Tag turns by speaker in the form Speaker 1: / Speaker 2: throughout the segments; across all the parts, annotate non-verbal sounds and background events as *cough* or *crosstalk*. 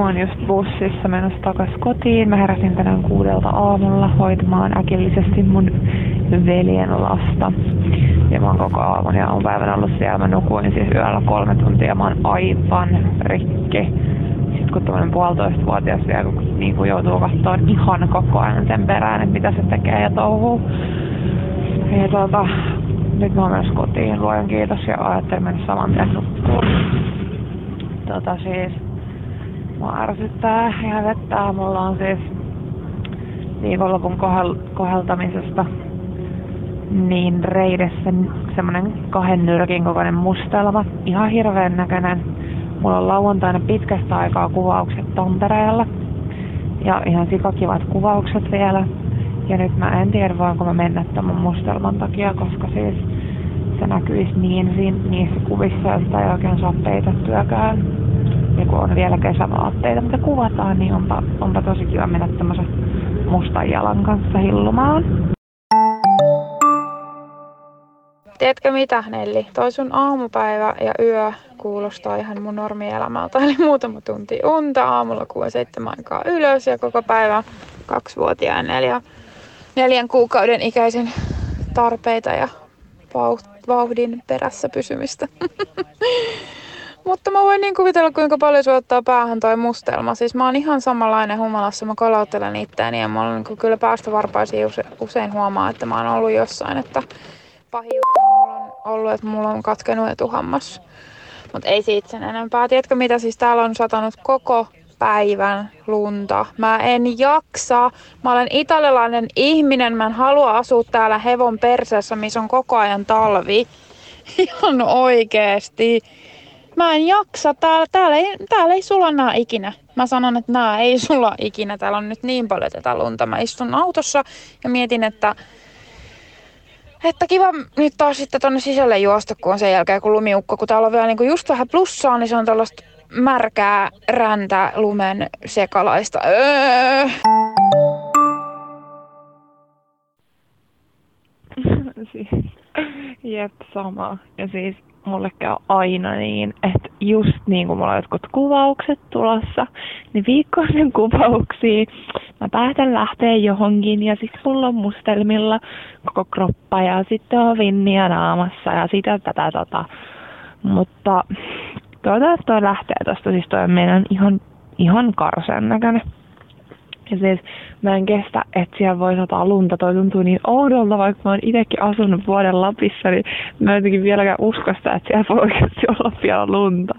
Speaker 1: Mä oon just bussissa menossa takas kotiin. Mä heräsin tänään kuudelta aamulla hoitamaan äkillisesti mun veljen lasta. Ja mä oon koko aamun ja päivän ollut siellä. Mä nukuin siis yöllä kolme tuntia. Mä oon aivan rikki. Sitten kun tämmönen puolitoistavuotias vielä niin kuin joutuu katsoa ihan koko ajan sen perään, että mitä se tekee ja touhuu. Ja tota, nyt mä oon myös kotiin, luojan kiitos, ja ajattelin mennä saman tien nukkuun. Tota siis, mua ärsyttää ja vettää. Mulla on siis viikonlopun kohel, koheltamisesta niin reidessä semmonen kahden nyrkin kokoinen mustelma. Ihan hirveän näköinen. Mulla on lauantaina pitkästä aikaa kuvaukset Tampereella. Ja ihan sikakivat kuvaukset vielä. Ja nyt mä en tiedä voinko mä mennä tämän mustelman takia, koska siis se näkyisi niin siinä, niissä kuvissa sitä ei oikein saa peitettyäkään. Ja kun on vielä kesävaatteita, mitä kuvataan, niin onpa, onpa tosi kiva mennä tämmöisen mustan jalan kanssa hillumaan.
Speaker 2: Tiedätkö mitä, Nelli? Toi sun aamupäivä ja yö kuulostaa ihan mun normielämältä. Eli muutama tunti unta aamulla kuuden seitsemän aikaa ylös ja koko päivä kaksivuotiaan neljä, neljän kuukauden ikäisen tarpeita ja vauhdin perässä pysymistä. *laughs* Mutta mä voin niin kuvitella, kuinka paljon se ottaa päähän toi mustelma. Siis mä oon ihan samanlainen humalassa, mä kalauttelen itteeni ja mä olen niin kyllä päästä varpaisiin use, usein huomaa, että mä oon ollut jossain, että pahin mulla on ollut, että mulla on katkenut etuhammas. Mutta ei siitä sen enempää. Tiedätkö mitä, siis täällä on satanut koko päivän lunta. Mä en jaksa. Mä olen italialainen ihminen. Mä en halua asua täällä hevon perseessä, missä on koko ajan talvi. *laughs* Ihan oikeesti. Mä en jaksa. Täällä, täällä, ei, täällä ei sula nää ikinä. Mä sanon, että nää ei sulla ikinä. Täällä on nyt niin paljon tätä lunta. Mä istun autossa ja mietin, että että kiva nyt taas sitten tonne sisälle juosta, kun on sen jälkeen kun lumiukko, kun täällä on vielä niinku just vähän plussaa, niin se on tällaista märkää räntä lumen sekalaista. Öö. *laughs*
Speaker 1: Jep, sama. Ja siis mulle käy aina niin, että just niin kuin mulla on jotkut kuvaukset tulossa, niin viikkoisen kuvauksiin mä päätän lähteä johonkin ja sitten mulla on mustelmilla koko kroppa ja sitten on vinniä naamassa ja sitä tätä tota. Mutta toivottavasti toi lähtee tosta, siis toi on meidän ihan, ihan karsen näköinen. Ja siis mä en kestä, että siellä voi sataa lunta. Toi tuntuu niin oudolta, vaikka mä oon itsekin asunut vuoden Lapissa, niin mä jotenkin vieläkään usko sitä, että siellä voi oikeasti olla vielä lunta.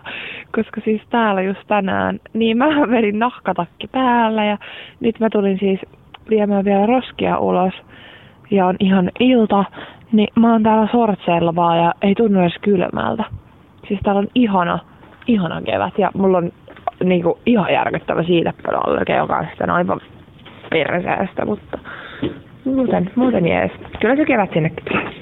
Speaker 1: Koska siis täällä just tänään, niin mä vedin nahkatakki päällä ja nyt mä tulin siis viemään vielä roskia ulos ja on ihan ilta, niin mä oon täällä sortseilla vaan ja ei tunnu edes kylmältä. Siis täällä on ihana, ihana kevät ja mulla on niinku ihan järkyttävä siitepölyallergia, joka on sitten aivan perseestä, mutta muuten, muuten jees. Kyllä se kevät sinnekin tulee.